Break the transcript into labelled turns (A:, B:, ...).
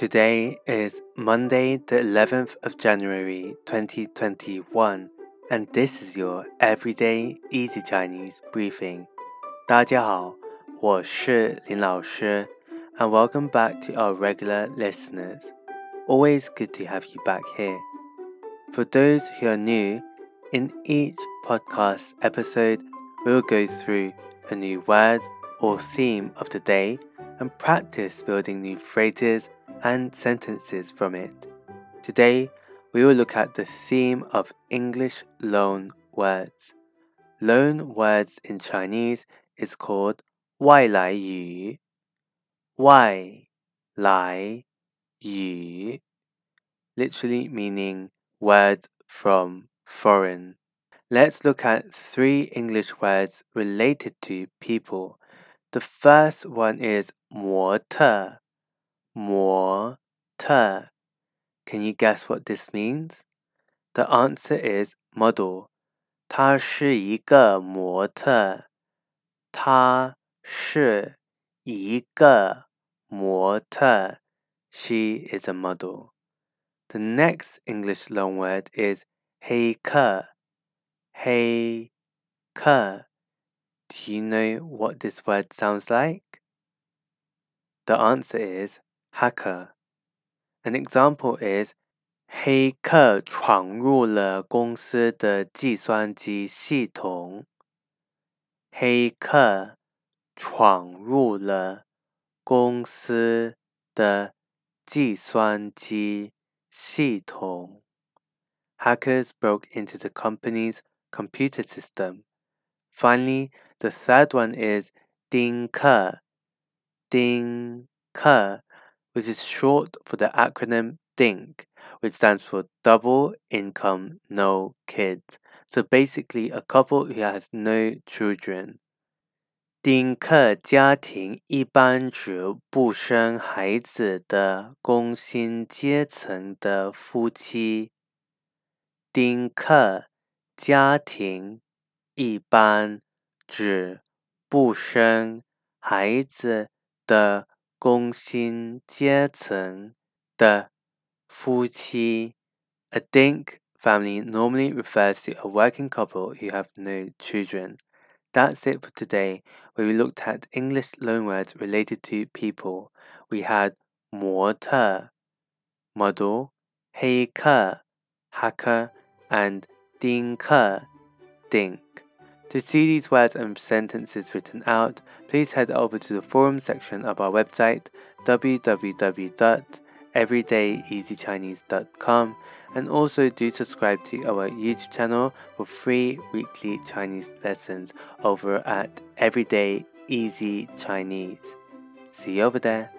A: Today is Monday, the 11th of January 2021, and this is your Everyday Easy Chinese briefing. 大家好，我是林老师, and welcome back to our regular listeners. Always good to have you back here. For those who are new, in each podcast episode, we'll go through a new word or theme of the day and practice building new phrases and sentences from it. Today, we will look at the theme of English loan words. Loan words in Chinese is called 外来语,外来语, literally meaning words from foreign. Let's look at three English words related to people. The first one is 模特, 模特. Can you guess what this means? The answer is model. 她是一个模特。她是一个模特。She is a model. The next English loan word is 黑客。黑客. Do you know what this word sounds like? The answer is hacker. An example is 黑客闯入了公司的计算机系统。黑客闯入了公司的计算机系统。Hackers broke into the company's computer system. Finally, the third one is 丁克。丁克 which is short for the acronym DINK, which stands for Double Income No Kids. So basically, a couple who has no children. 丁克家庭一般指不生孩子的工薪阶层的夫妻。丁克家庭一般指不生孩子的 工薪阶层的夫妻。A dink family normally refers to a working couple who have no children. That's it for today, where we looked at English loanwords related to people. We had 模特 model, 黑客 hacker, and 丁克 dink. To see these words and sentences written out, please head over to the forum section of our website www.everydayeasychinese.com and also do subscribe to our YouTube channel for free weekly Chinese lessons over at Everyday Easy Chinese. See you over there.